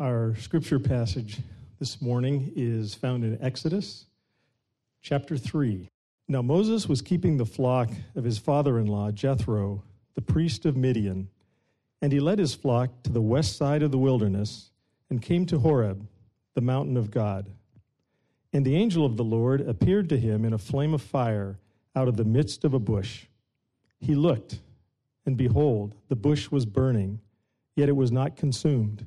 Our scripture passage this morning is found in Exodus chapter 3. Now Moses was keeping the flock of his father in law, Jethro, the priest of Midian, and he led his flock to the west side of the wilderness and came to Horeb, the mountain of God. And the angel of the Lord appeared to him in a flame of fire out of the midst of a bush. He looked, and behold, the bush was burning, yet it was not consumed.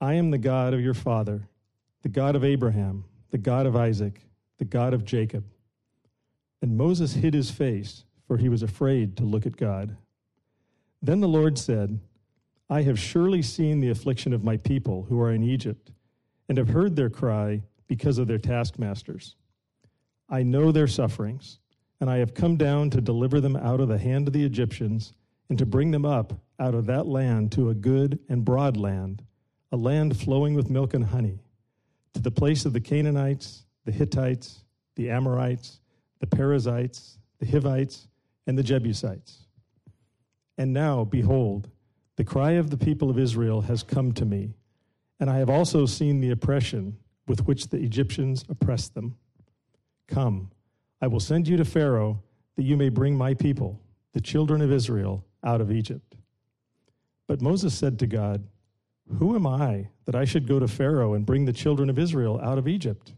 I am the God of your father, the God of Abraham, the God of Isaac, the God of Jacob. And Moses hid his face, for he was afraid to look at God. Then the Lord said, I have surely seen the affliction of my people who are in Egypt, and have heard their cry because of their taskmasters. I know their sufferings, and I have come down to deliver them out of the hand of the Egyptians, and to bring them up out of that land to a good and broad land a land flowing with milk and honey, to the place of the Canaanites, the Hittites, the Amorites, the Perizzites, the Hivites, and the Jebusites. And now, behold, the cry of the people of Israel has come to me, and I have also seen the oppression with which the Egyptians oppressed them. Come, I will send you to Pharaoh, that you may bring my people, the children of Israel, out of Egypt. But Moses said to God, who am I that I should go to Pharaoh and bring the children of Israel out of Egypt?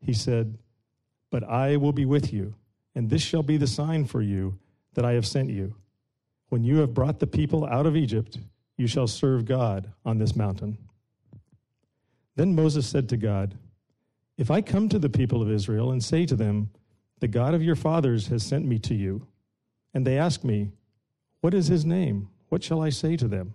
He said, But I will be with you, and this shall be the sign for you that I have sent you. When you have brought the people out of Egypt, you shall serve God on this mountain. Then Moses said to God, If I come to the people of Israel and say to them, The God of your fathers has sent me to you, and they ask me, What is his name? What shall I say to them?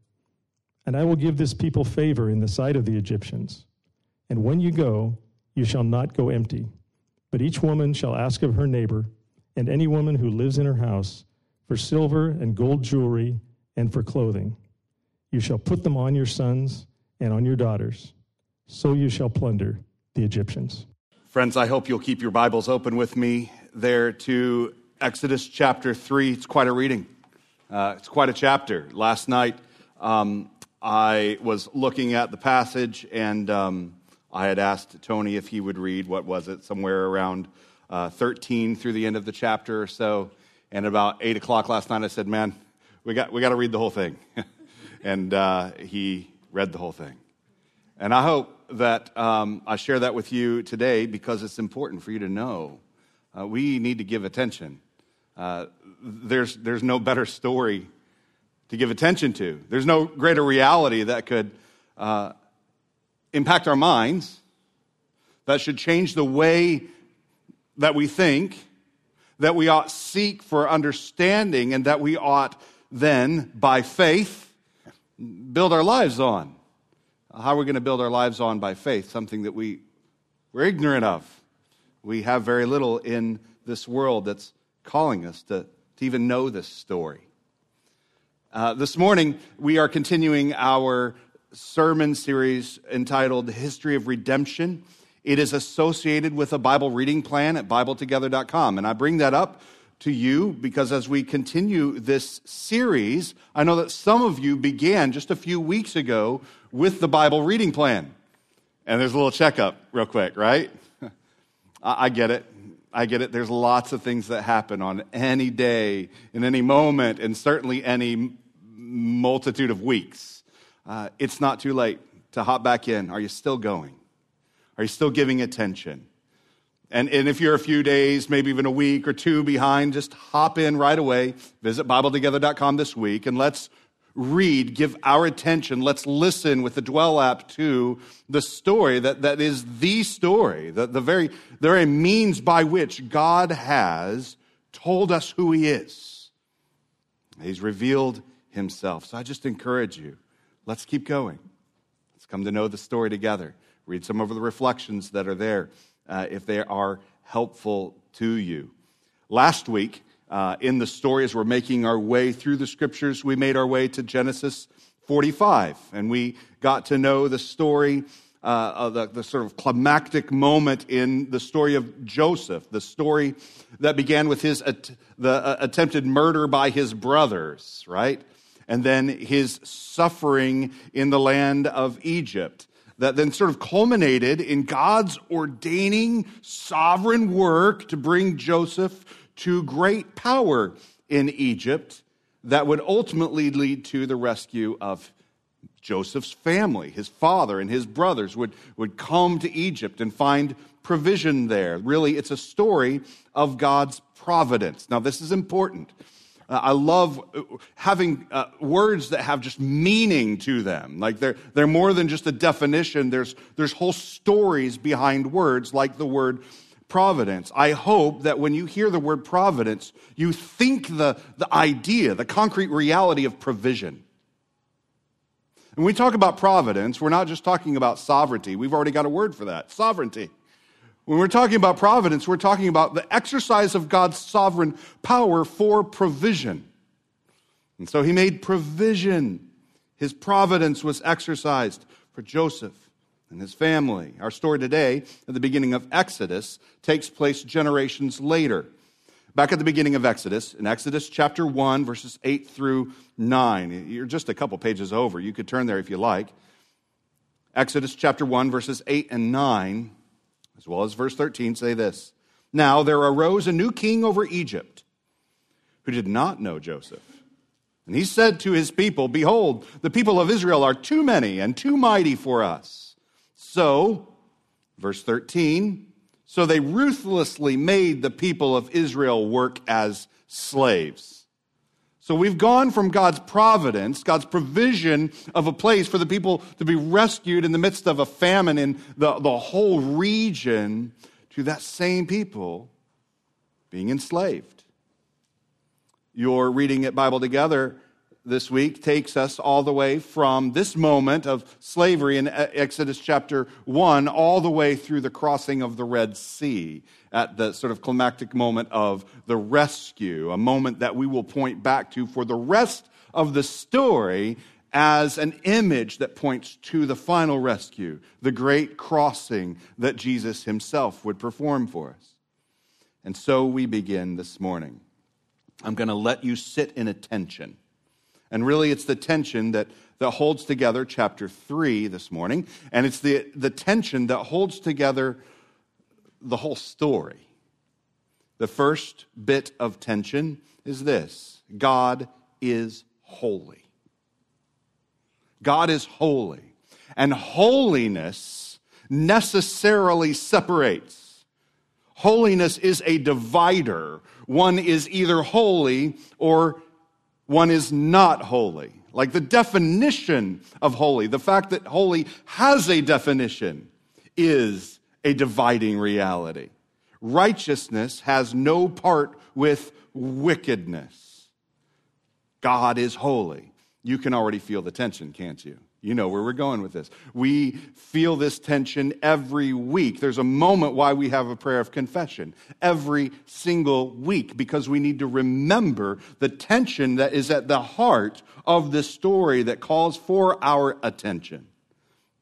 And I will give this people favor in the sight of the Egyptians. And when you go, you shall not go empty, but each woman shall ask of her neighbor, and any woman who lives in her house, for silver and gold jewelry and for clothing. You shall put them on your sons and on your daughters. So you shall plunder the Egyptians. Friends, I hope you'll keep your Bibles open with me there to Exodus chapter 3. It's quite a reading, uh, it's quite a chapter. Last night, um, I was looking at the passage and um, I had asked Tony if he would read, what was it, somewhere around uh, 13 through the end of the chapter or so. And about 8 o'clock last night, I said, Man, we got, we got to read the whole thing. and uh, he read the whole thing. And I hope that um, I share that with you today because it's important for you to know. Uh, we need to give attention. Uh, there's, there's no better story to give attention to. There's no greater reality that could uh, impact our minds that should change the way that we think, that we ought seek for understanding, and that we ought then, by faith, build our lives on. How are we going to build our lives on by faith? Something that we, we're ignorant of. We have very little in this world that's calling us to, to even know this story. Uh, this morning, we are continuing our sermon series entitled History of Redemption. It is associated with a Bible reading plan at BibleTogether.com. And I bring that up to you because as we continue this series, I know that some of you began just a few weeks ago with the Bible reading plan. And there's a little checkup, real quick, right? I get it. I get it. There's lots of things that happen on any day, in any moment, and certainly any multitude of weeks. Uh, it's not too late to hop back in. Are you still going? Are you still giving attention? And, and if you're a few days, maybe even a week or two behind, just hop in right away. Visit BibleTogether.com this week and let's read, give our attention. Let's listen with the Dwell app to the story that, that is the story, the, the, very, the very means by which God has told us who He is. He's revealed himself. So I just encourage you, let's keep going. Let's come to know the story together. Read some of the reflections that are there uh, if they are helpful to you. Last week, uh, in the story, as we're making our way through the scriptures, we made our way to Genesis 45, and we got to know the story, uh, the, the sort of climactic moment in the story of Joseph, the story that began with his the uh, attempted murder by his brothers, right? And then his suffering in the land of Egypt. That then sort of culminated in God's ordaining sovereign work to bring Joseph to great power in Egypt that would ultimately lead to the rescue of Joseph's family. His father and his brothers would, would come to Egypt and find provision there. Really, it's a story of God's providence. Now, this is important uh, I love uh, having uh, words that have just meaning to them. Like they're, they're more than just a definition. There's, there's whole stories behind words like the word providence. I hope that when you hear the word providence, you think the, the idea, the concrete reality of provision. When we talk about providence, we're not just talking about sovereignty. We've already got a word for that sovereignty. When we're talking about providence, we're talking about the exercise of God's sovereign power for provision. And so he made provision. His providence was exercised for Joseph and his family. Our story today, at the beginning of Exodus, takes place generations later. Back at the beginning of Exodus, in Exodus chapter 1, verses 8 through 9. You're just a couple pages over. You could turn there if you like. Exodus chapter 1, verses 8 and 9 as well as verse 13, say this Now there arose a new king over Egypt who did not know Joseph. And he said to his people, Behold, the people of Israel are too many and too mighty for us. So, verse 13, so they ruthlessly made the people of Israel work as slaves. So we've gone from God's providence, God's provision of a place for the people to be rescued in the midst of a famine in the, the whole region, to that same people being enslaved. You're reading it Bible Together this week takes us all the way from this moment of slavery in Exodus chapter 1 all the way through the crossing of the Red Sea at the sort of climactic moment of the rescue, a moment that we will point back to for the rest of the story as an image that points to the final rescue, the great crossing that Jesus himself would perform for us. And so we begin this morning. I'm going to let you sit in attention and really, it's the tension that, that holds together chapter 3 this morning. And it's the, the tension that holds together the whole story. The first bit of tension is this God is holy. God is holy. And holiness necessarily separates. Holiness is a divider. One is either holy or one is not holy. Like the definition of holy, the fact that holy has a definition is a dividing reality. Righteousness has no part with wickedness. God is holy. You can already feel the tension, can't you? You know where we're going with this. We feel this tension every week. There's a moment why we have a prayer of confession every single week because we need to remember the tension that is at the heart of the story that calls for our attention.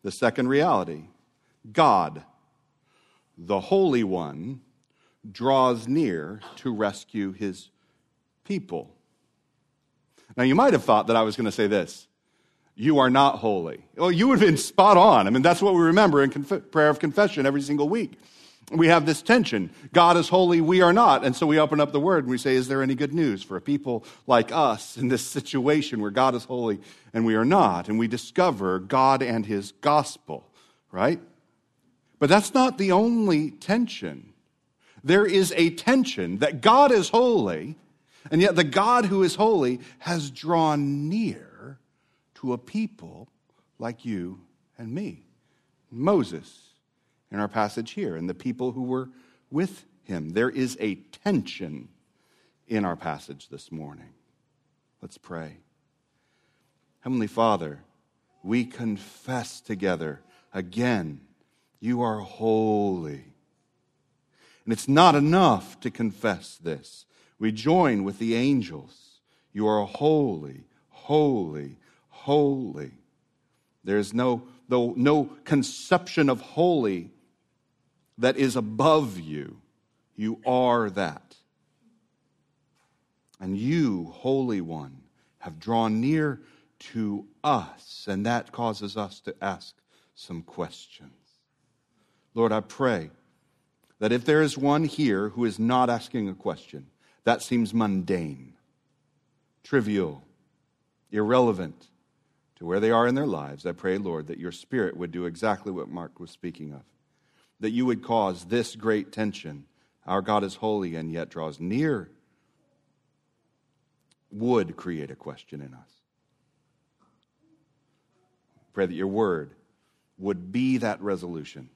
The second reality God, the Holy One, draws near to rescue his people. Now, you might have thought that I was going to say this you are not holy. Well, you would have been spot on. I mean, that's what we remember in conf- prayer of confession every single week. We have this tension. God is holy, we are not. And so we open up the word and we say, Is there any good news for a people like us in this situation where God is holy and we are not? And we discover God and his gospel, right? But that's not the only tension. There is a tension that God is holy, and yet the God who is holy has drawn near to a people like you and me. Moses, in our passage here, and the people who were with him. There is a tension in our passage this morning. Let's pray. Heavenly Father, we confess together again, you are holy. And it's not enough to confess this. We join with the angels. You are holy, holy, holy. There's no, no, no conception of holy that is above you. You are that. And you, Holy One, have drawn near to us, and that causes us to ask some questions. Lord, I pray that if there is one here who is not asking a question, that seems mundane, trivial, irrelevant, to where they are in their lives, I pray, Lord, that your Spirit would do exactly what Mark was speaking of. That you would cause this great tension. Our God is holy and yet draws near, would create a question in us. Pray that your word would be that resolution.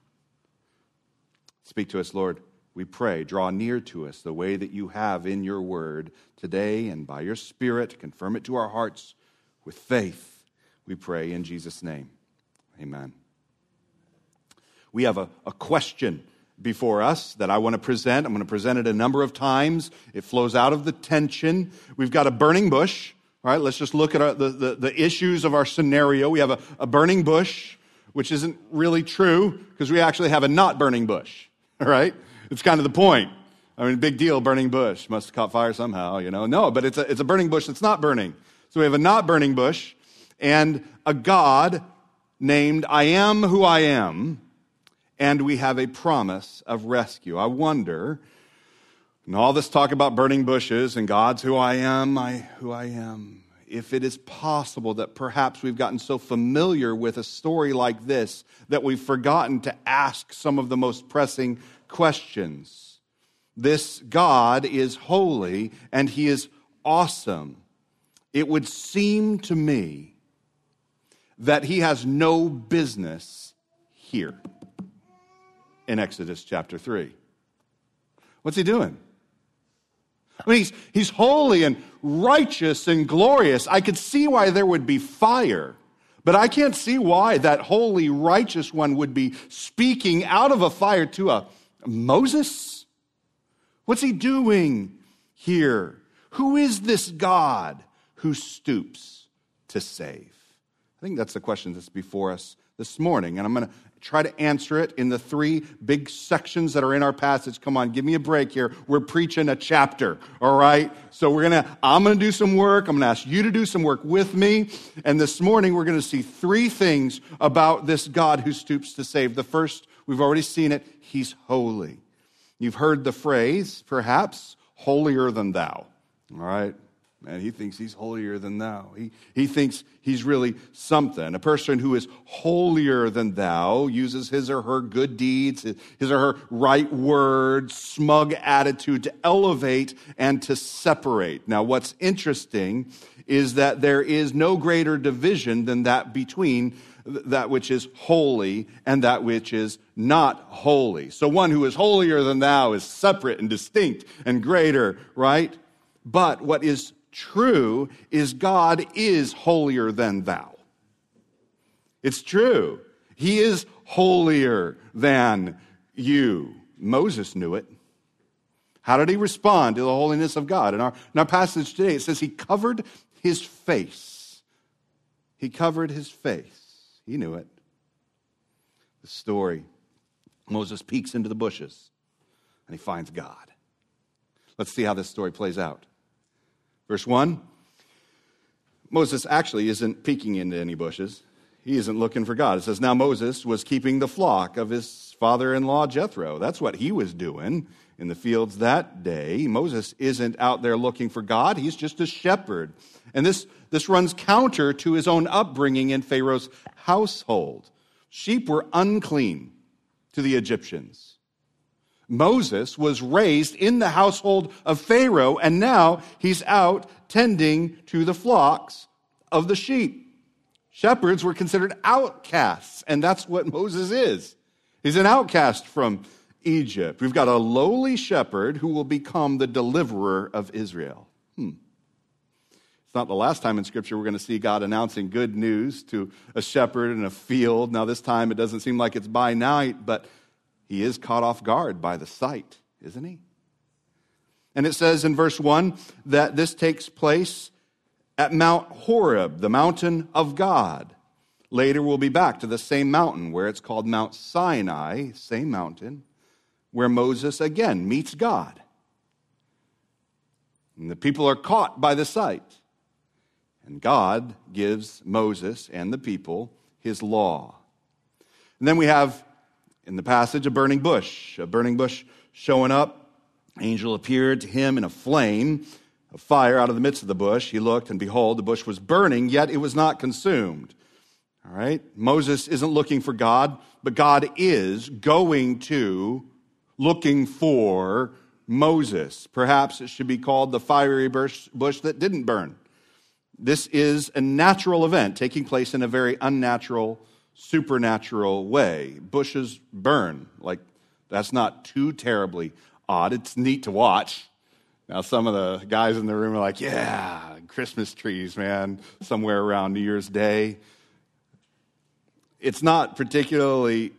Speak to us, Lord. We pray, draw near to us the way that you have in your word today and by your Spirit. Confirm it to our hearts with faith we pray in Jesus' name. Amen. We have a, a question before us that I want to present. I'm going to present it a number of times. It flows out of the tension. We've got a burning bush. All right, let's just look at our, the, the, the, issues of our scenario. We have a, a burning bush, which isn't really true because we actually have a not burning bush. All right? It's kind of the point. I mean, big deal, burning bush. Must have caught fire somehow, you know. No, but it's a, it's a burning bush that's not burning. So we have a not burning bush and a God named I am who I am, and we have a promise of rescue. I wonder, and all this talk about burning bushes and God's who I am, I who I am, if it is possible that perhaps we've gotten so familiar with a story like this that we've forgotten to ask some of the most pressing questions. This God is holy and he is awesome. It would seem to me that he has no business here in Exodus chapter 3. What's he doing? I mean, he's, he's holy and righteous and glorious. I could see why there would be fire, but I can't see why that holy, righteous one would be speaking out of a fire to a Moses. What's he doing here? Who is this God who stoops to save? I think that's the question that's before us this morning. And I'm going to try to answer it in the three big sections that are in our passage. Come on, give me a break here. We're preaching a chapter, all right? So we're going to, I'm going to do some work. I'm going to ask you to do some work with me. And this morning, we're going to see three things about this God who stoops to save. The first, we've already seen it, he's holy. You've heard the phrase, perhaps, holier than thou, all right? Man, he thinks he's holier than thou. He, he thinks he's really something. A person who is holier than thou uses his or her good deeds, his or her right words, smug attitude to elevate and to separate. Now, what's interesting is that there is no greater division than that between that which is holy and that which is not holy. So one who is holier than thou is separate and distinct and greater, right? But what is true is God is holier than thou. It's true. He is holier than you. Moses knew it. How did he respond to the holiness of God? In our, in our passage today, it says he covered his face. He covered his face. He knew it. The story Moses peeks into the bushes and he finds God. Let's see how this story plays out. Verse 1 Moses actually isn't peeking into any bushes. He isn't looking for God. It says, Now Moses was keeping the flock of his father in law Jethro. That's what he was doing in the fields that day. Moses isn't out there looking for God, he's just a shepherd. And this, this runs counter to his own upbringing in Pharaoh's household. Sheep were unclean to the Egyptians. Moses was raised in the household of Pharaoh, and now he's out tending to the flocks of the sheep. Shepherds were considered outcasts, and that's what Moses is. He's an outcast from Egypt. We've got a lowly shepherd who will become the deliverer of Israel. Hmm. It's not the last time in Scripture we're going to see God announcing good news to a shepherd in a field. Now, this time it doesn't seem like it's by night, but he is caught off guard by the sight, isn't he? And it says in verse 1 that this takes place at Mount Horeb, the mountain of God. Later, we'll be back to the same mountain where it's called Mount Sinai, same mountain where Moses again meets God. And the people are caught by the sight. And God gives Moses and the people his law. And then we have in the passage a burning bush, a burning bush showing up. Angel appeared to him in a flame of fire out of the midst of the bush. He looked, and behold, the bush was burning, yet it was not consumed. All right? Moses isn't looking for God, but God is going to looking for Moses. Perhaps it should be called the fiery bush, bush that didn't burn. This is a natural event taking place in a very unnatural, supernatural way. Bushes burn. Like, that's not too terribly odd. It's neat to watch. Now, some of the guys in the room are like, yeah, Christmas trees, man, somewhere around New Year's Day. It's not particularly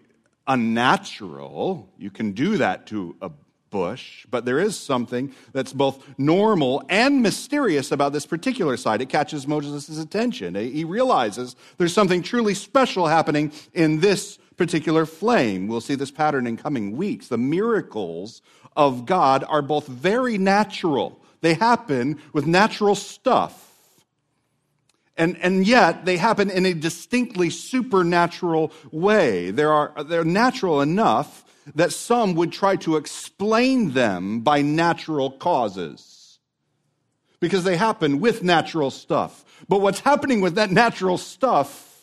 unnatural. You can do that to a bush, but there is something that's both normal and mysterious about this particular site. It catches Moses' attention. He realizes there's something truly special happening in this particular flame. We'll see this pattern in coming weeks. The miracles of God are both very natural, they happen with natural stuff and, and yet, they happen in a distinctly supernatural way. They are, they're natural enough that some would try to explain them by natural causes. Because they happen with natural stuff. But what's happening with that natural stuff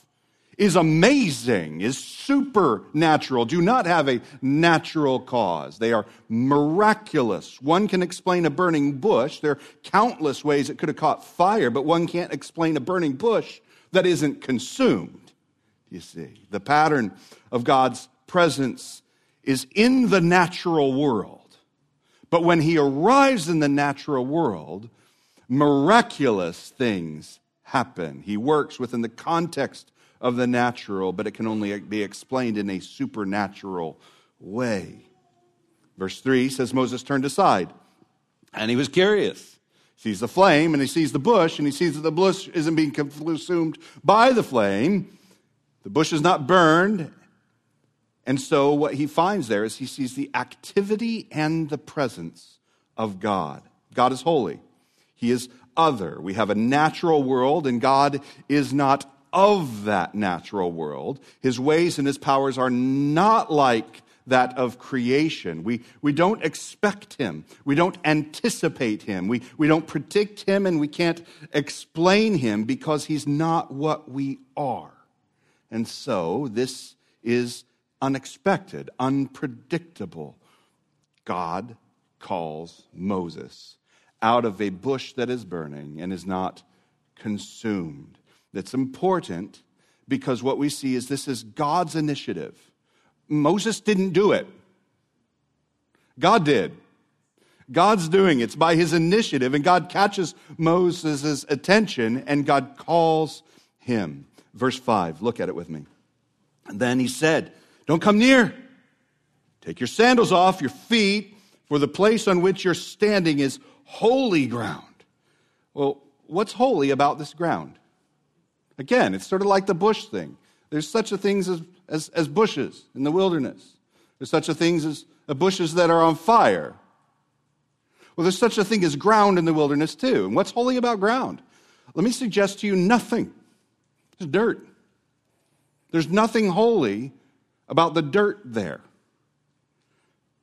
is amazing, is supernatural, do not have a natural cause. They are miraculous. One can explain a burning bush. There are countless ways it could have caught fire, but one can't explain a burning bush that isn't consumed. You see, the pattern of God's presence is in the natural world. But when he arrives in the natural world, miraculous things happen. He works within the context of the natural, but it can only be explained in a supernatural way. Verse 3 says Moses turned aside and he was curious. He sees the flame and he sees the bush and he sees that the bush isn't being consumed by the flame. The bush is not burned. And so what he finds there is he sees the activity and the presence of God. God is holy. He is other. We have a natural world and God is not of that natural world. His ways and his powers are not like that of creation. We, we don't expect him. We don't anticipate him. We, we don't predict him and we can't explain him because he's not what we are. And so this is unexpected, unpredictable. God calls Moses out of a bush that is burning and is not consumed that's important because what we see is this is God's initiative. Moses didn't do it, God did. God's doing it. It's by his initiative, and God catches Moses' attention and God calls him. Verse 5, look at it with me. Then he said, Don't come near. Take your sandals off your feet, for the place on which you're standing is holy ground. Well, what's holy about this ground? Again, it's sort of like the bush thing. There's such a things as, as, as bushes in the wilderness. There's such a things as uh, bushes that are on fire. Well, there's such a thing as ground in the wilderness too. And what's holy about ground? Let me suggest to you nothing. It's dirt. There's nothing holy about the dirt there.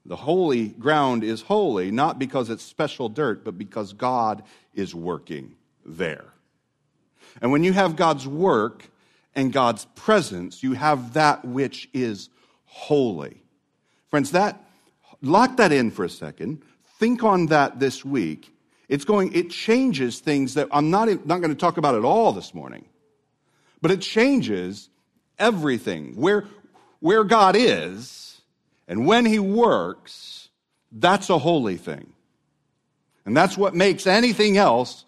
The holy ground is holy not because it's special dirt, but because God is working there. And when you have God's work and God's presence, you have that which is holy. Friends, that lock that in for a second. Think on that this week. It's going, it changes things that I'm not, not going to talk about at all this morning. But it changes everything. Where, where God is and when He works, that's a holy thing. And that's what makes anything else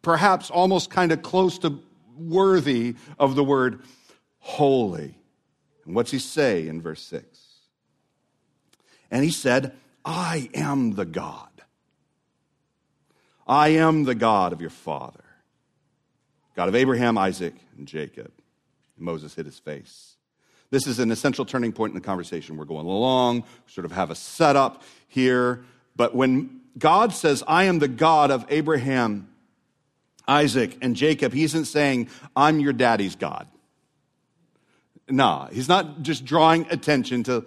perhaps almost kind of close to worthy of the word holy. And what's he say in verse 6? And he said, I am the God. I am the God of your father, God of Abraham, Isaac, and Jacob. Moses hid his face. This is an essential turning point in the conversation. We're going along, sort of have a setup here. But when God says, I am the God of Abraham, Isaac, and Jacob, he isn't saying, I'm your daddy's God. Nah, he's not just drawing attention to,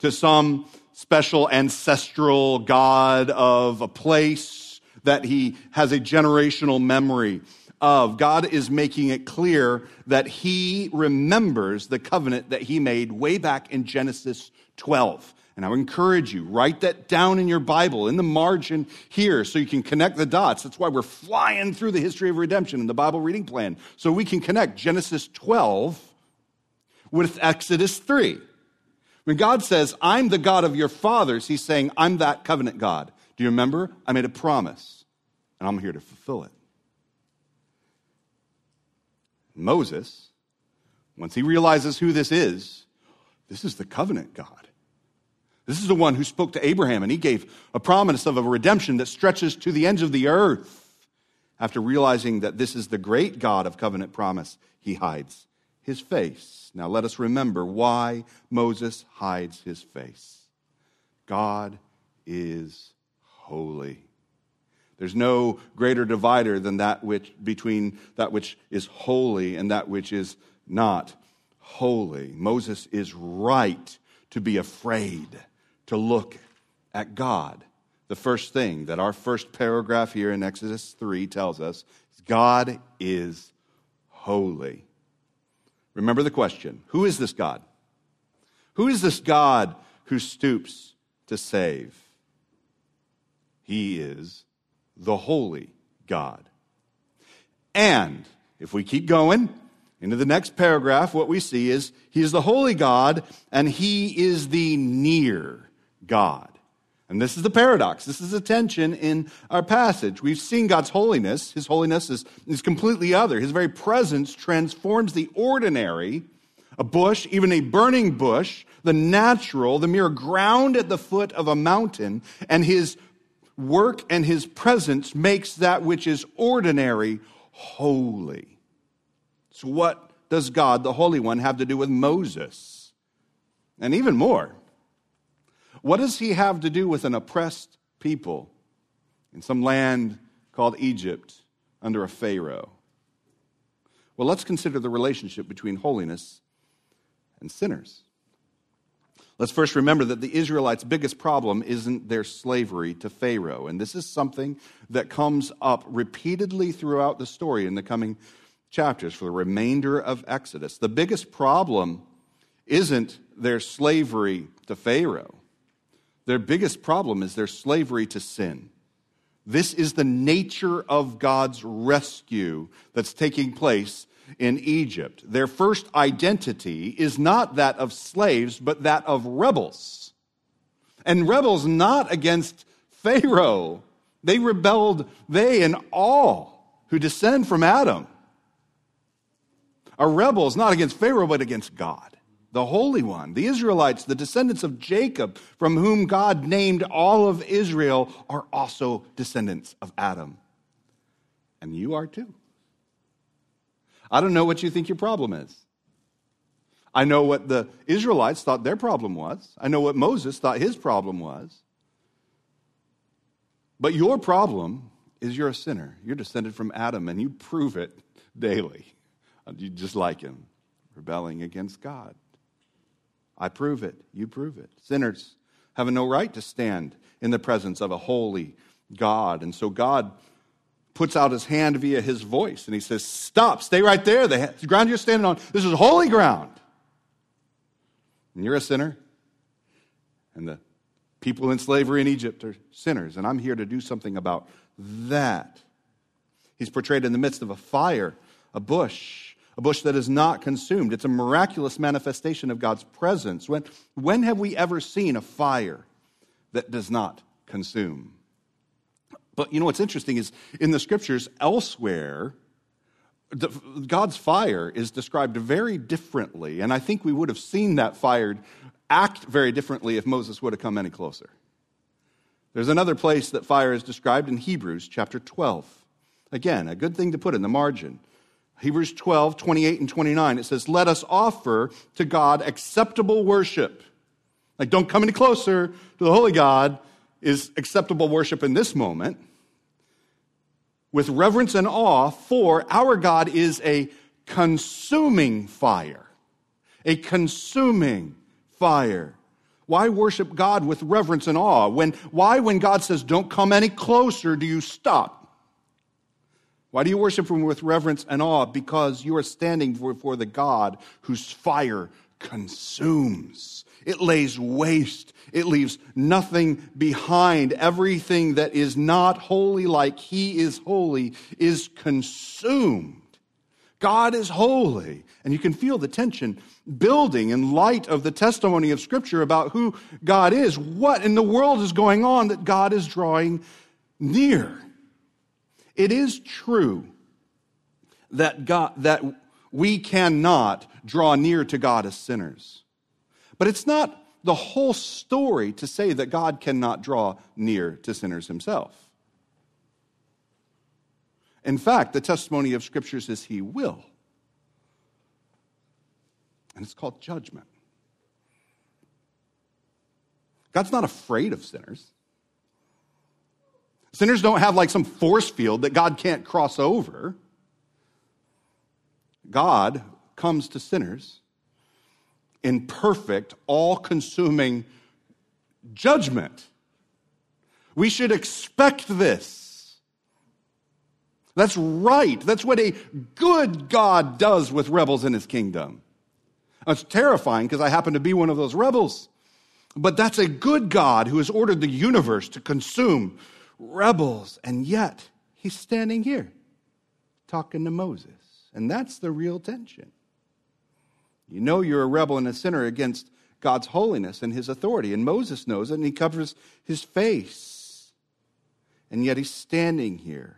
to some special ancestral God of a place that he has a generational memory of. God is making it clear that he remembers the covenant that he made way back in Genesis 12. And I would encourage you, write that down in your Bible, in the margin here, so you can connect the dots. That's why we're flying through the history of redemption in the Bible reading plan, so we can connect Genesis 12 with Exodus 3. When God says, I'm the God of your fathers, he's saying, I'm that covenant God. Do you remember? I made a promise, and I'm here to fulfill it. Moses, once he realizes who this is, this is the covenant God. This is the one who spoke to Abraham and he gave a promise of a redemption that stretches to the ends of the earth. After realizing that this is the great God of covenant promise, he hides his face. Now let us remember why Moses hides his face. God is holy. There's no greater divider than that which between that which is holy and that which is not holy. Moses is right to be afraid to look at God. The first thing that our first paragraph here in Exodus 3 tells us is God is holy. Remember the question Who is this God? Who is this God who stoops to save? He is the holy God. And if we keep going into the next paragraph, what we see is He is the holy God and He is the near God. And this is the paradox. This is a tension in our passage. We've seen God's holiness. His holiness is, is completely other. His very presence transforms the ordinary, a bush, even a burning bush, the natural, the mere ground at the foot of a mountain, and his work and his presence makes that which is ordinary holy. So, what does God, the Holy One, have to do with Moses? And even more, what does he have to do with an oppressed people in some land called Egypt under a Pharaoh? Well, let's consider the relationship between holiness and sinners. Let's first remember that the Israelites' biggest problem isn't their slavery to Pharaoh. And this is something that comes up repeatedly throughout the story in the coming chapters for the remainder of Exodus. The biggest problem isn't their slavery to Pharaoh. Their biggest problem is their slavery to sin. This is the nature of God's rescue that's taking place in Egypt. Their first identity is not that of slaves, but that of rebels. And rebels not against Pharaoh. They rebelled, they and all who descend from Adam are rebels not against Pharaoh, but against God, the Holy One. The Israelites, the descendants of Jacob, from whom God named all of Israel, are also descendants of Adam. And you are too. I don't know what you think your problem is. I know what the Israelites thought their problem was. I know what Moses thought his problem was. But your problem is you're a sinner. You're descended from Adam, and you prove it daily. You just like him, rebelling against God. I prove it. You prove it. Sinners have no right to stand in the presence of a holy God. And so God puts out his hand via his voice and he says, Stop, stay right there. The ground you're standing on, this is holy ground. And you're a sinner. And the people in slavery in Egypt are sinners. And I'm here to do something about that. He's portrayed in the midst of a fire, a bush, a bush that is not consumed. It's a miraculous manifestation of God's presence. When, when have we ever seen a fire that does not consume? But you know what's interesting is in the scriptures elsewhere, the, God's fire is described very differently. And I think we would have seen that fire act very differently if Moses would have come any closer. There's another place that fire is described in Hebrews chapter 12. Again, a good thing to put in the margin. Hebrews 12, 28 and 29, it says, Let us offer to God acceptable worship. Like, don't come any closer to the holy God is acceptable worship in this moment with reverence and awe, for our God is a consuming fire. A consuming fire. Why worship God with reverence and awe? When, why, when God says, don't come any closer, do you stop? Why do you worship Him with reverence and awe? Because you are standing before the God whose fire consumes. It lays waste. It leaves nothing behind. Everything that is not holy like He is holy is consumed. God is holy. And you can feel the tension building in light of the testimony of Scripture about who God is. What in the world is going on that God is drawing near? It is true that, God, that we cannot draw near to God as sinners. But it's not the whole story to say that God cannot draw near to sinners himself. In fact, the testimony of scriptures is he will. And it's called judgment. God's not afraid of sinners. Sinners don't have like some force field that God can't cross over. God comes to sinners in perfect, all consuming judgment. We should expect this. That's right. That's what a good God does with rebels in his kingdom. It's terrifying because I happen to be one of those rebels. But that's a good God who has ordered the universe to consume rebels. And yet, he's standing here talking to Moses. And that's the real tension. You know you're a rebel and a sinner against God's holiness and his authority. And Moses knows it, and he covers his face. And yet he's standing here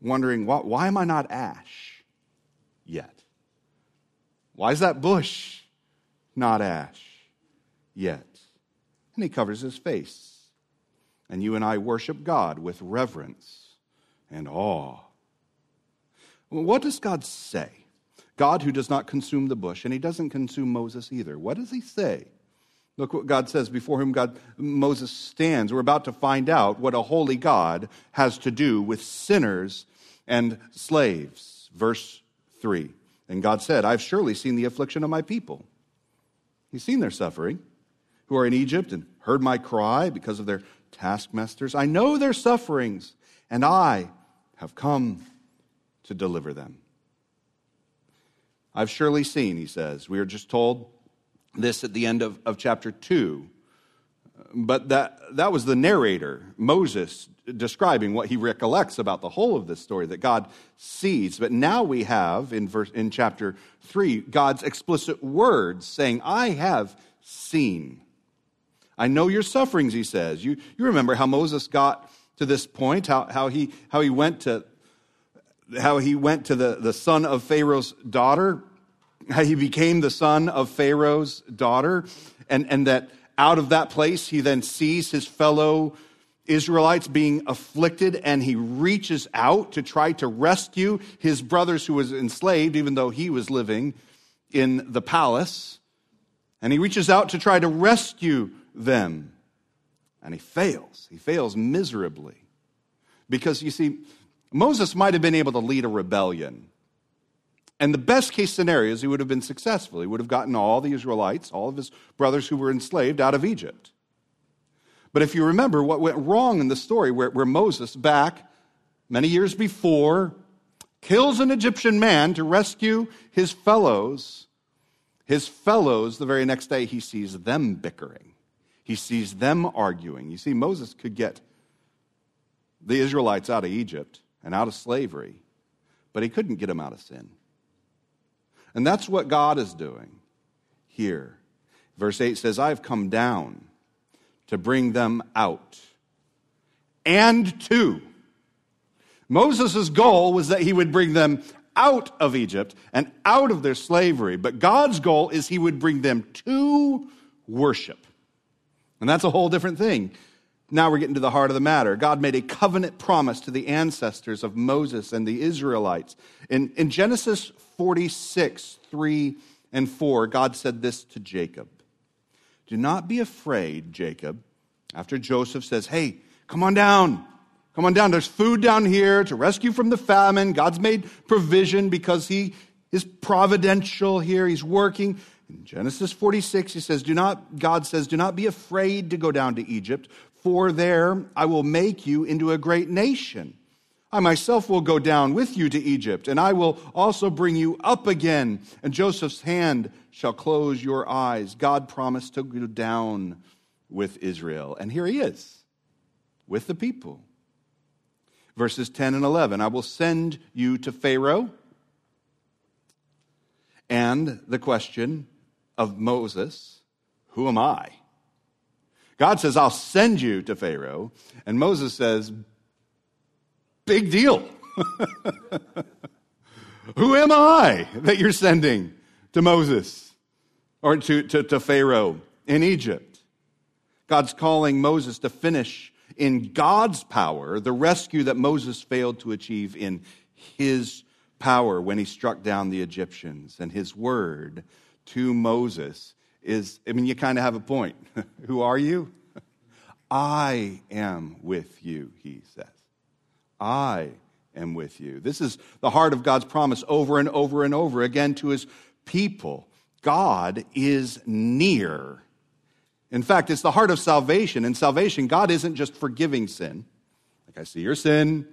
wondering, why, why am I not ash yet? Why is that bush not ash yet? And he covers his face. And you and I worship God with reverence and awe. What does God say? God who does not consume the bush, and he doesn't consume Moses either. What does he say? Look what God says before whom God Moses stands. We're about to find out what a holy God has to do with sinners and slaves. Verse 3. And God said, I've surely seen the affliction of my people. He's seen their suffering, who are in Egypt and heard my cry because of their taskmasters. I know their sufferings, and I have come to deliver them. I've surely seen, he says. We are just told this at the end of, of chapter 2. but that, that was the narrator, Moses, describing what he recollects about the whole of this story that God sees. But now we have in, verse, in chapter 3 God's explicit words saying, I have seen. I know your sufferings, he says. You, you remember how Moses got to this point, how, how, he, how he went to, how he went to the, the son of Pharaoh's daughter, how he became the son of Pharaoh's daughter, and, and that out of that place, he then sees his fellow Israelites being afflicted and he reaches out to try to rescue his brothers who was enslaved, even though he was living in the palace. And he reaches out to try to rescue them. And he fails. He fails miserably. Because you see, Moses might have been able to lead a rebellion. And the best case scenario is he would have been successful. He would have gotten all the Israelites, all of his brothers who were enslaved, out of Egypt. But if you remember what went wrong in the story, where, where Moses, back many years before, kills an Egyptian man to rescue his fellows, his fellows, the very next day, he sees them bickering. He sees them arguing. You see, Moses could get the Israelites out of Egypt and out of slavery, but he couldn't get them out of sin. And that's what God is doing here. Verse 8 says, I've come down to bring them out. And to. Moses' goal was that he would bring them out of Egypt and out of their slavery. But God's goal is he would bring them to worship. And that's a whole different thing. Now we're getting to the heart of the matter. God made a covenant promise to the ancestors of Moses and the Israelites. In, in Genesis 46, 3 and 4, God said this to Jacob Do not be afraid, Jacob. After Joseph says, Hey, come on down. Come on down. There's food down here to rescue from the famine. God's made provision because He is providential here. He's working. In Genesis 46, he says, Do not, God says, Do not be afraid to go down to Egypt, for there I will make you into a great nation. I myself will go down with you to Egypt, and I will also bring you up again, and Joseph's hand shall close your eyes. God promised to go down with Israel. And here he is, with the people. Verses 10 and 11 I will send you to Pharaoh. And the question of Moses Who am I? God says, I'll send you to Pharaoh. And Moses says, Big deal. Who am I that you're sending to Moses or to, to, to Pharaoh in Egypt? God's calling Moses to finish in God's power the rescue that Moses failed to achieve in his power when he struck down the Egyptians. And his word to Moses is I mean, you kind of have a point. Who are you? I am with you, he says. I am with you. This is the heart of God's promise over and over and over again to his people. God is near. In fact, it's the heart of salvation. In salvation, God isn't just forgiving sin. Like, I see your sin.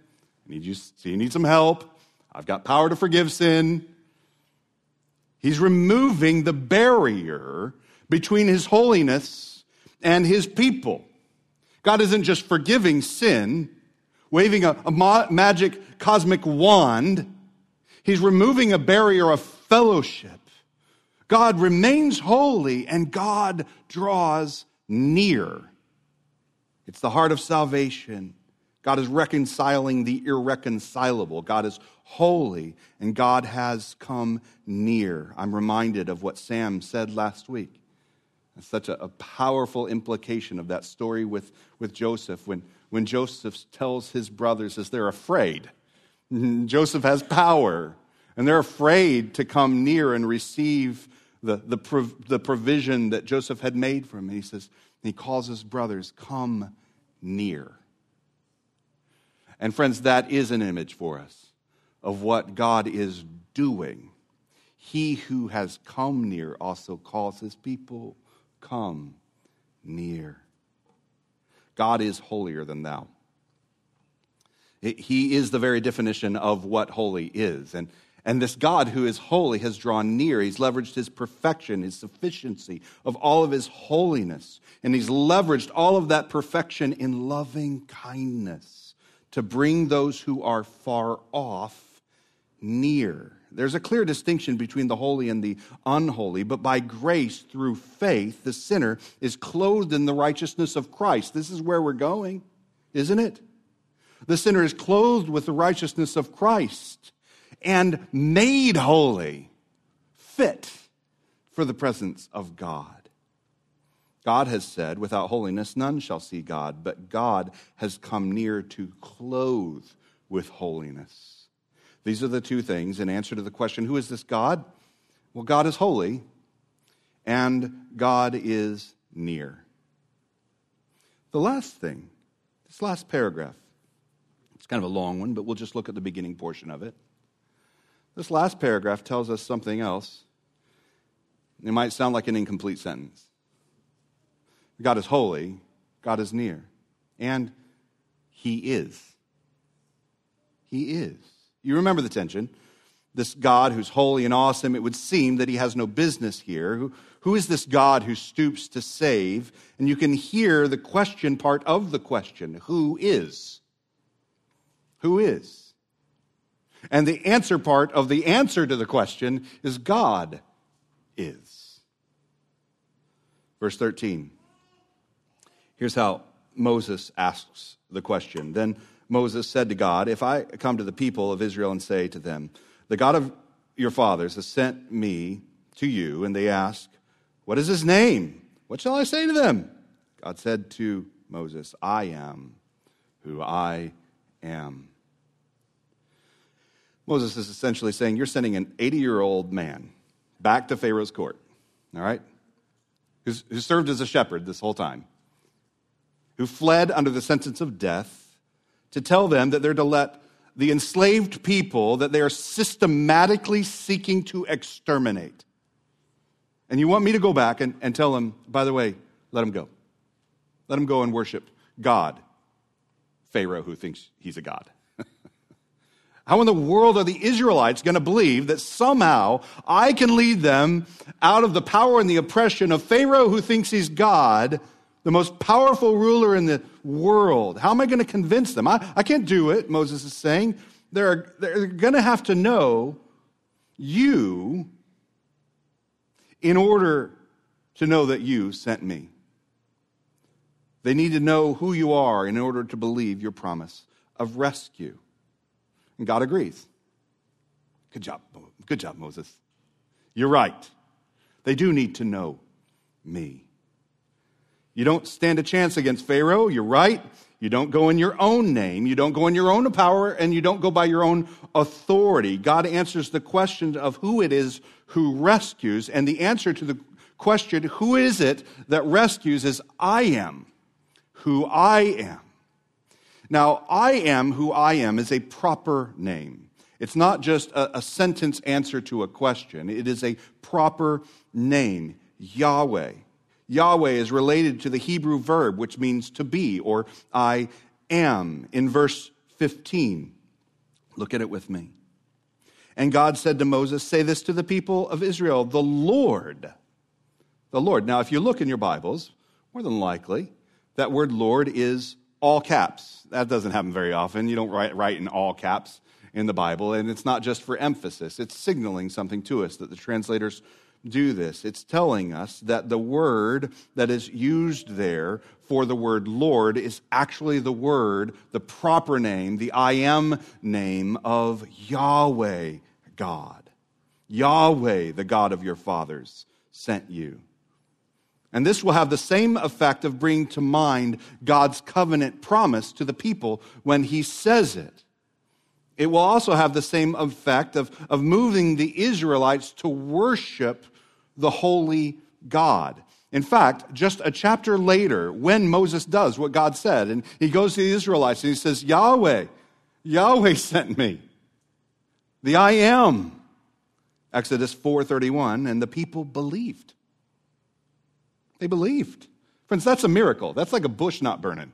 I need you, see you need some help. I've got power to forgive sin. He's removing the barrier between his holiness and his people. God isn't just forgiving sin, waving a, a ma- magic cosmic wand. He's removing a barrier of fellowship. God remains holy and God draws near. It's the heart of salvation. God is reconciling the irreconcilable. God is holy, and God has come near. I'm reminded of what Sam said last week. Such a, a powerful implication of that story with, with Joseph when, when Joseph tells his brothers as they're afraid. Joseph has power, and they're afraid to come near and receive the, the, prov- the provision that Joseph had made for him. And he says, he calls his brothers, Come near. And friends, that is an image for us of what God is doing. He who has come near also calls his people, Come near. God is holier than thou. He is the very definition of what holy is. And, And this God who is holy has drawn near. He's leveraged his perfection, his sufficiency of all of his holiness. And he's leveraged all of that perfection in loving kindness to bring those who are far off near. There's a clear distinction between the holy and the unholy, but by grace through faith, the sinner is clothed in the righteousness of Christ. This is where we're going, isn't it? The sinner is clothed with the righteousness of Christ and made holy, fit for the presence of God. God has said, without holiness, none shall see God, but God has come near to clothe with holiness. These are the two things in answer to the question who is this God? Well, God is holy, and God is near. The last thing, this last paragraph, it's kind of a long one, but we'll just look at the beginning portion of it. This last paragraph tells us something else. It might sound like an incomplete sentence. God is holy, God is near, and He is. He is. You remember the tension. This God who's holy and awesome, it would seem that He has no business here. Who, who is this God who stoops to save? And you can hear the question part of the question Who is? Who is? And the answer part of the answer to the question is God is. Verse 13. Here's how Moses asks the question. Then Moses said to God, If I come to the people of Israel and say to them, The God of your fathers has sent me to you, and they ask, What is his name? What shall I say to them? God said to Moses, I am who I am. Moses is essentially saying, You're sending an 80 year old man back to Pharaoh's court, all right? Who served as a shepherd this whole time, who fled under the sentence of death to tell them that they're to let the enslaved people that they are systematically seeking to exterminate. And you want me to go back and, and tell them, by the way, let them go. Let them go and worship God, Pharaoh, who thinks he's a God. How in the world are the Israelites going to believe that somehow I can lead them out of the power and the oppression of Pharaoh who thinks he's God, the most powerful ruler in the world? How am I going to convince them? I, I can't do it, Moses is saying. They're, they're going to have to know you in order to know that you sent me. They need to know who you are in order to believe your promise of rescue. And God agrees. Good job. Good job, Moses. You're right. They do need to know me. You don't stand a chance against Pharaoh. You're right. You don't go in your own name. You don't go in your own power, and you don't go by your own authority. God answers the question of who it is who rescues, and the answer to the question, who is it that rescues, is I am who I am. Now, I am who I am is a proper name. It's not just a, a sentence answer to a question, it is a proper name Yahweh. Yahweh is related to the Hebrew verb, which means to be, or I am. In verse 15, look at it with me. And God said to Moses, Say this to the people of Israel the Lord. The Lord. Now, if you look in your Bibles, more than likely, that word Lord is all caps. That doesn't happen very often. You don't write, write in all caps in the Bible, and it's not just for emphasis, it's signaling something to us that the translators do this. It's telling us that the word that is used there for the word Lord is actually the word, the proper name, the I am name of Yahweh God. Yahweh, the God of your fathers, sent you. And this will have the same effect of bringing to mind God's covenant promise to the people when he says it. It will also have the same effect of, of moving the Israelites to worship the holy God. In fact, just a chapter later, when Moses does what God said, and he goes to the Israelites and he says, Yahweh, Yahweh sent me. The I am. Exodus 4:31, and the people believed. They believed. Friends, that's a miracle. That's like a bush not burning.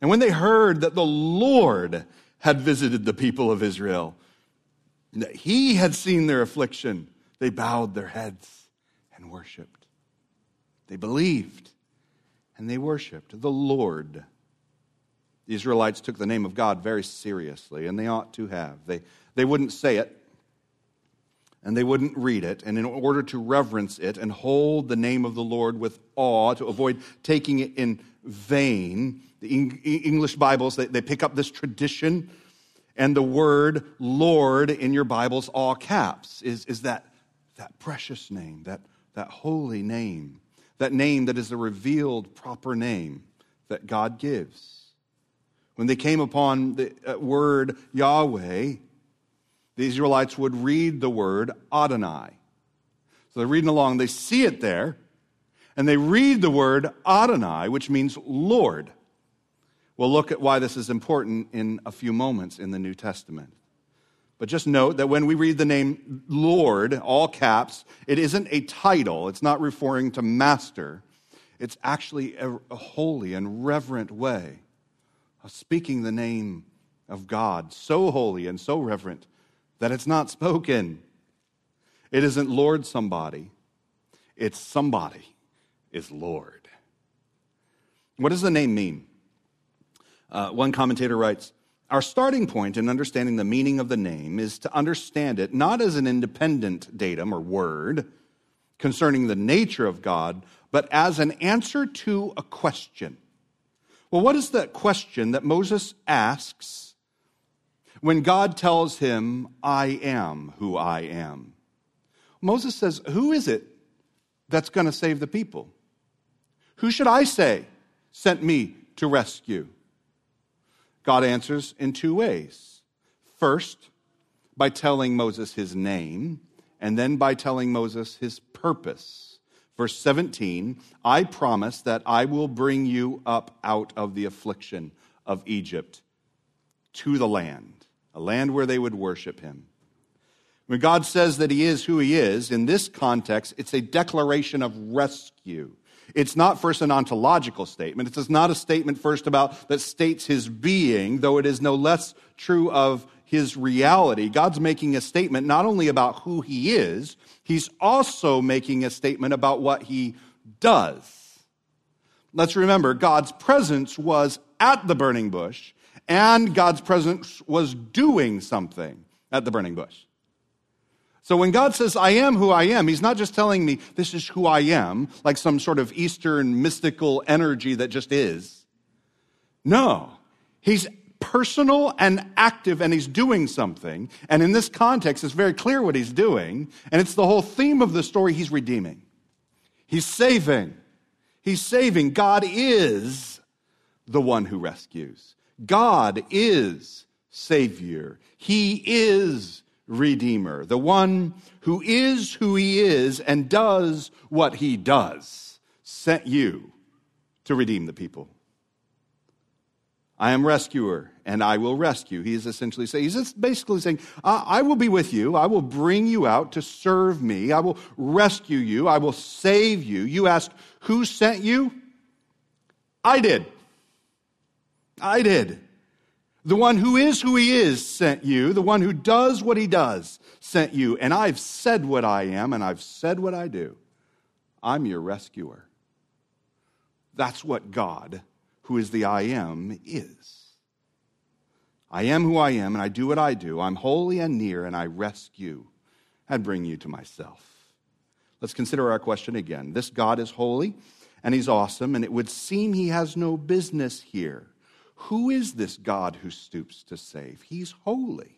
And when they heard that the Lord had visited the people of Israel, that he had seen their affliction, they bowed their heads and worshiped. They believed and they worshiped the Lord. The Israelites took the name of God very seriously, and they ought to have. They, they wouldn't say it, and they wouldn't read it. And in order to reverence it and hold the name of the Lord with awe, to avoid taking it in vain, the English Bibles, they, they pick up this tradition. And the word Lord in your Bibles, all caps, is, is that, that precious name, that, that holy name, that name that is the revealed proper name that God gives. When they came upon the uh, word Yahweh, the Israelites would read the word Adonai. So they're reading along, they see it there, and they read the word Adonai, which means Lord. We'll look at why this is important in a few moments in the New Testament. But just note that when we read the name Lord, all caps, it isn't a title. It's not referring to master. It's actually a, holy and reverent way of speaking the name of God, so holy and so reverent that it's not spoken. It isn't Lord somebody, it's somebody is Lord. What does the name mean? Uh, one commentator writes Our starting point in understanding the meaning of the name is to understand it not as an independent datum or word concerning the nature of God, but as an answer to a question. Well, what is that question that Moses asks when God tells him, I am who I am. Moses says, Who is it that's going to save the people? Who should I say sent me to rescue? God answers in two ways. First, by telling Moses his name, and then by telling Moses his purpose. Verse 17 I promise that I will bring you up out of the affliction of Egypt to the land a land where they would worship him. When God says that he is who he is, in this context, it's a declaration of rescue. It's not first an ontological statement. It's not a statement first about that states his being, though it is no less true of his reality. God's making a statement not only about who he is, he's also making a statement about what he does. Let's remember, God's presence was at the burning bush, and God's presence was doing something at the burning bush. So when God says, I am who I am, He's not just telling me this is who I am, like some sort of Eastern mystical energy that just is. No. He's personal and active and He's doing something. And in this context, it's very clear what He's doing. And it's the whole theme of the story He's redeeming, He's saving. He's saving. God is the one who rescues. God is Savior. He is Redeemer, the one who is who He is and does what He does, sent you to redeem the people. I am rescuer and I will rescue. He is essentially saying, he's basically saying, I will be with you. I will bring you out to serve me. I will rescue you. I will save you. You ask, who sent you? I did. I did. The one who is who he is sent you. The one who does what he does sent you. And I've said what I am, and I've said what I do. I'm your rescuer. That's what God, who is the I am, is. I am who I am, and I do what I do. I'm holy and near, and I rescue and bring you to myself. Let's consider our question again. This God is holy, and he's awesome, and it would seem he has no business here. Who is this God who stoops to save? He's holy.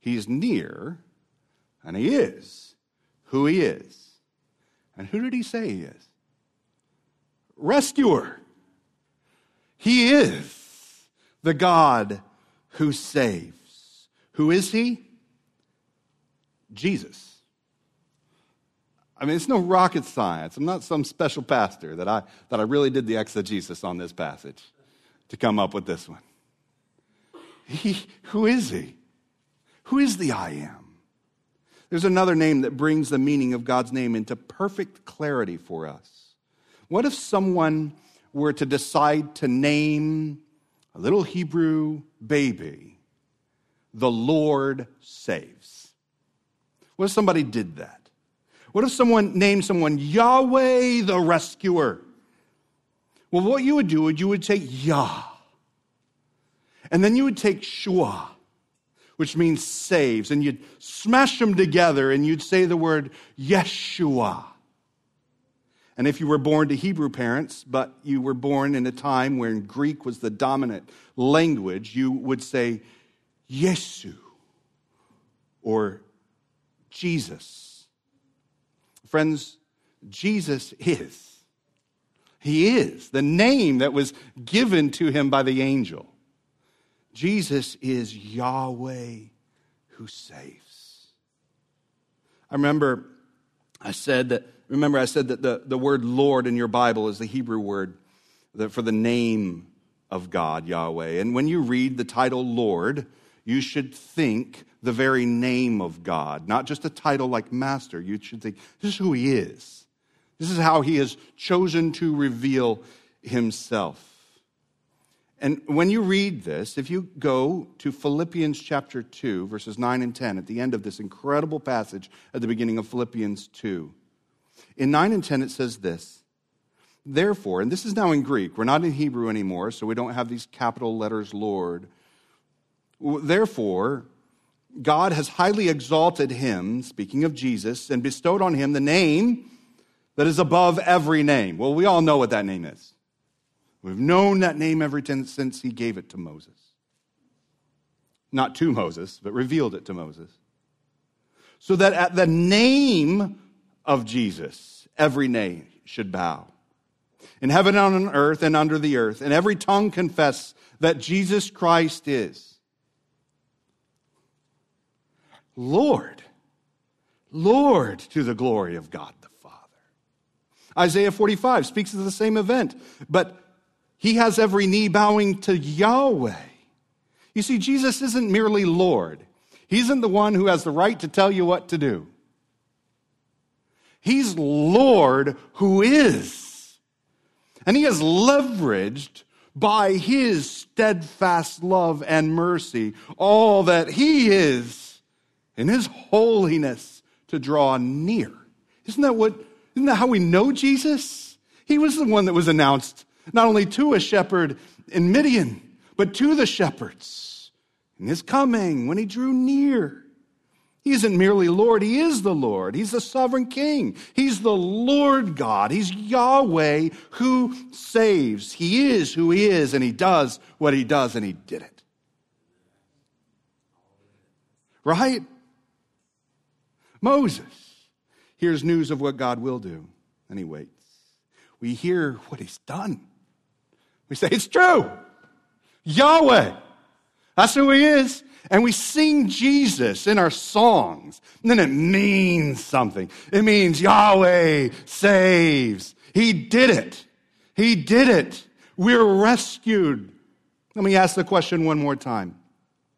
He's near, and he is who he is. And who did he say he is? Rescuer. He is the God who saves. Who is he? Jesus. I mean, it's no rocket science. I'm not some special pastor that I, that I really did the exegesis on this passage to come up with this one. He, who is he? Who is the I am? There's another name that brings the meaning of God's name into perfect clarity for us. What if someone were to decide to name a little Hebrew baby the Lord saves. What if somebody did that? What if someone named someone Yahweh the rescuer? Well, what you would do is you would take Yah, and then you would take Shua, which means saves, and you'd smash them together and you'd say the word Yeshua. And if you were born to Hebrew parents, but you were born in a time when Greek was the dominant language, you would say Yesu or Jesus. Friends, Jesus is. He is the name that was given to him by the angel. Jesus is Yahweh who saves. I remember I said that, remember I said that the, the word Lord in your Bible is the Hebrew word for the name of God, Yahweh. And when you read the title Lord, you should think the very name of God, not just a title like master. You should think, this is who he is. This is how he has chosen to reveal himself. And when you read this, if you go to Philippians chapter 2, verses 9 and 10, at the end of this incredible passage at the beginning of Philippians 2, in 9 and 10 it says this Therefore, and this is now in Greek, we're not in Hebrew anymore, so we don't have these capital letters Lord. Therefore, God has highly exalted him, speaking of Jesus, and bestowed on him the name that is above every name. Well, we all know what that name is. We've known that name ever since he gave it to Moses. Not to Moses, but revealed it to Moses. So that at the name of Jesus, every name should bow. In heaven and on earth and under the earth, and every tongue confess that Jesus Christ is Lord, Lord, to the glory of God. Isaiah 45 speaks of the same event, but he has every knee bowing to Yahweh. You see, Jesus isn't merely Lord. He isn't the one who has the right to tell you what to do. He's Lord who is. And he has leveraged by his steadfast love and mercy all that he is in his holiness to draw near. Isn't that what, isn't that how we know Jesus? He was the one that was announced not only to a shepherd in Midian, but to the shepherds in his coming when he drew near. He isn't merely Lord, He is the Lord. He's the sovereign King. He's the Lord God. He's Yahweh who saves. He is who He is, and He does what He does, and He did it. Right? Moses hears news of what God will do, and he waits. We hear what he's done. We say, It's true. Yahweh. That's who he is. And we sing Jesus in our songs. And then it means something. It means Yahweh saves. He did it. He did it. We're rescued. Let me ask the question one more time.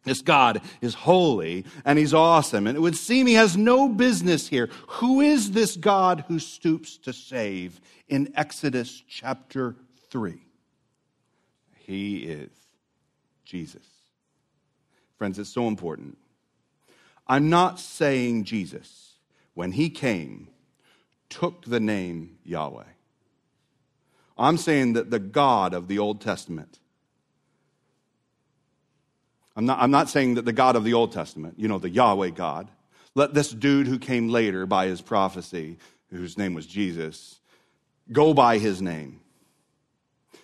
This God is holy and he's awesome. And it would seem he has no business here. Who is this God who stoops to save in Exodus chapter 3? He is Jesus. Friends, it's so important. I'm not saying Jesus, when he came, took the name Yahweh. I'm saying that the God of the Old Testament I'm not, I'm not saying that the God of the Old Testament, you know, the Yahweh God, let this dude who came later by his prophecy, whose name was Jesus, go by his name.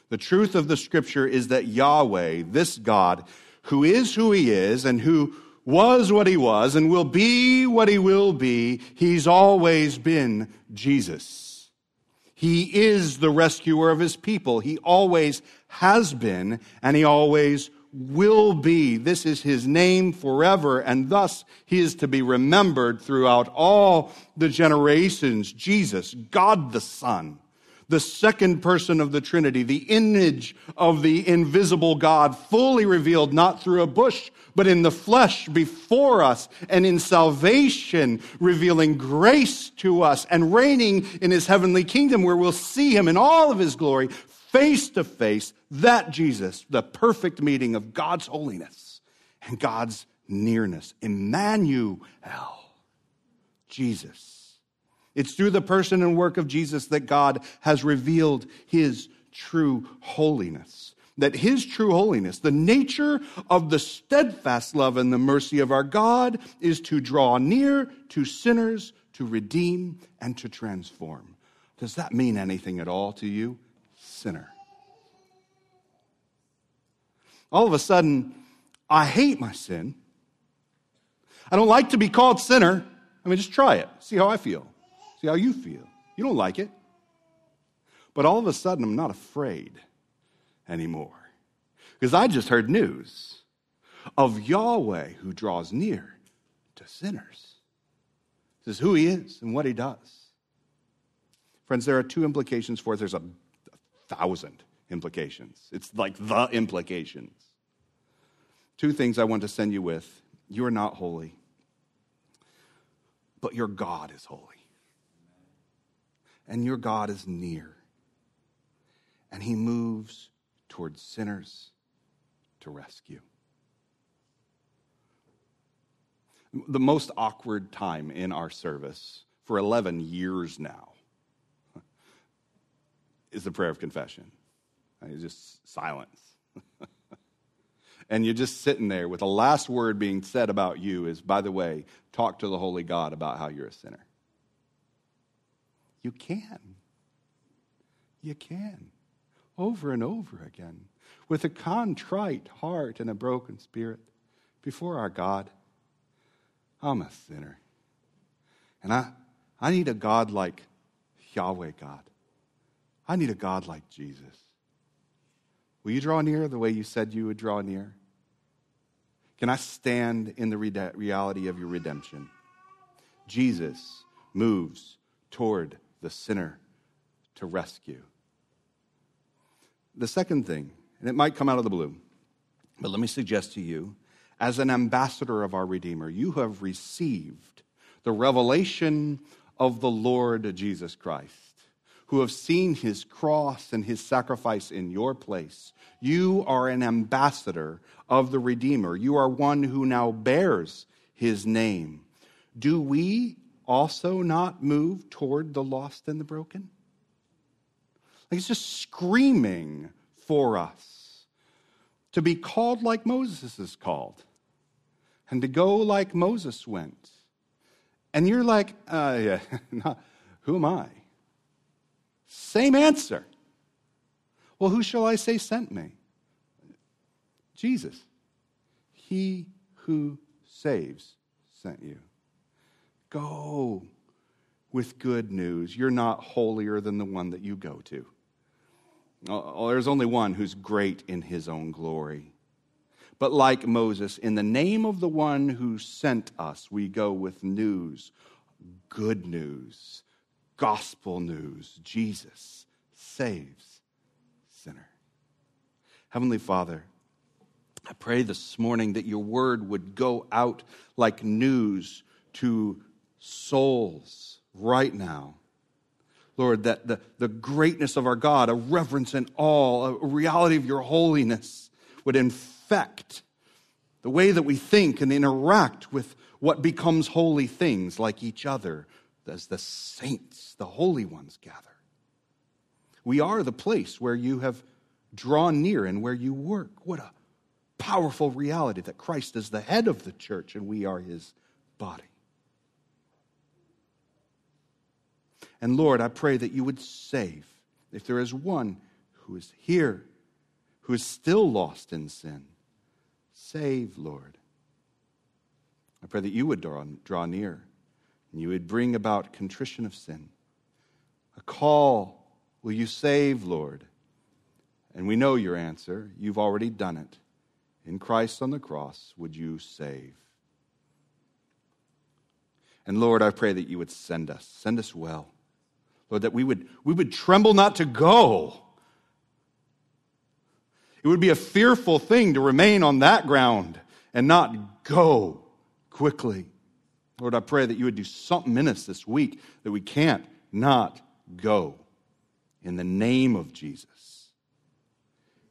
The truth of the scripture is that Yahweh, this God, who is who he is and who was what he was and will be what he will be, he's always been Jesus. He is the rescuer of his people. He always has been and he always will be. This is his name forever, and thus he is to be remembered throughout all the generations. Jesus, God the Son, the second person of the Trinity, the image of the invisible God, fully revealed not through a bush, but in the flesh before us, and in salvation, revealing grace to us and reigning in his heavenly kingdom where we'll see him in all of his glory, face to face, that Jesus, the perfect meeting of God's holiness and God's nearness. Emmanuel, Jesus. It's through the person and work of Jesus that God has revealed his true holiness. That his true holiness, the nature of the steadfast love and the mercy of our God, is to draw near to sinners, to redeem, and to transform. Does that mean anything at all to you? Sinner. All of a sudden, I hate my sin. I don't like to be called sinner. I mean, just try it. See how I feel. See how you feel. You don't like it. But all of a sudden, I'm not afraid anymore. Because I just heard news of Yahweh who draws near to sinners. This is who he is and what he does. Friends, there are two implications for it. There's a thousand implications. It's like the implications. Two things I want to send you with. You are not holy, but your God is holy. And your God is near. And he moves towards sinners to rescue. The most awkward time in our service for 11 years now is the prayer of confession. It's just silence. and you're just sitting there with the last word being said about you is, by the way, talk to the Holy God about how you're a sinner. You can. You can. Over and over again. With a contrite heart and a broken spirit before our God. I'm a sinner. And I, I need a God like Yahweh God. I need a God like Jesus. Will you draw near the way you said you would draw near? Can I stand in the reality of your redemption? Jesus moves toward the sinner to rescue. The second thing, and it might come out of the blue, but let me suggest to you, as an ambassador of our Redeemer, you have received the revelation of the Lord Jesus Christ who have seen his cross and his sacrifice in your place. You are an ambassador of the Redeemer. You are one who now bears his name. Do we also not move toward the lost and the broken? Like it's just screaming for us to be called like Moses is called and to go like Moses went. And you're like, uh, yeah, who am I? Same answer. Well, who shall I say sent me? Jesus. He who saves sent you. Go with good news. You're not holier than the one that you go to. Oh, oh there's only one who's great in his own glory. But like Moses, in the name of the one who sent us, we go with news, good news gospel news Jesus saves sinner. Heavenly Father, I pray this morning that your word would go out like news to souls right now. Lord, that the, the greatness of our God, a reverence and awe, a reality of your holiness would infect the way that we think and interact with what becomes holy things like each other, as the saints, the holy ones gather. We are the place where you have drawn near and where you work. What a powerful reality that Christ is the head of the church and we are his body. And Lord, I pray that you would save, if there is one who is here, who is still lost in sin, save, Lord. I pray that you would draw, draw near and you would bring about contrition of sin. A call, will you save, Lord? And we know your answer. You've already done it. In Christ on the cross, would you save? And Lord, I pray that you would send us, send us well. Lord, that we would, we would tremble not to go. It would be a fearful thing to remain on that ground and not go quickly. Lord, I pray that you would do something in us this week that we can't not go in the name of Jesus.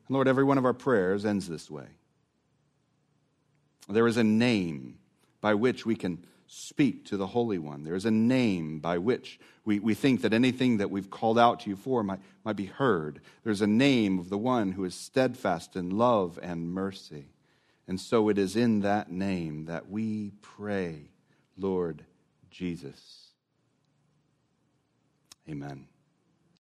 And Lord, every one of our prayers ends this way. There is a name by which we can speak to the Holy One. There is a name by which we, we think that anything that we've called out to you for might, might be heard. There's a name of the one who is steadfast in love and mercy. And so it is in that name that we pray, Lord Jesus. Amen.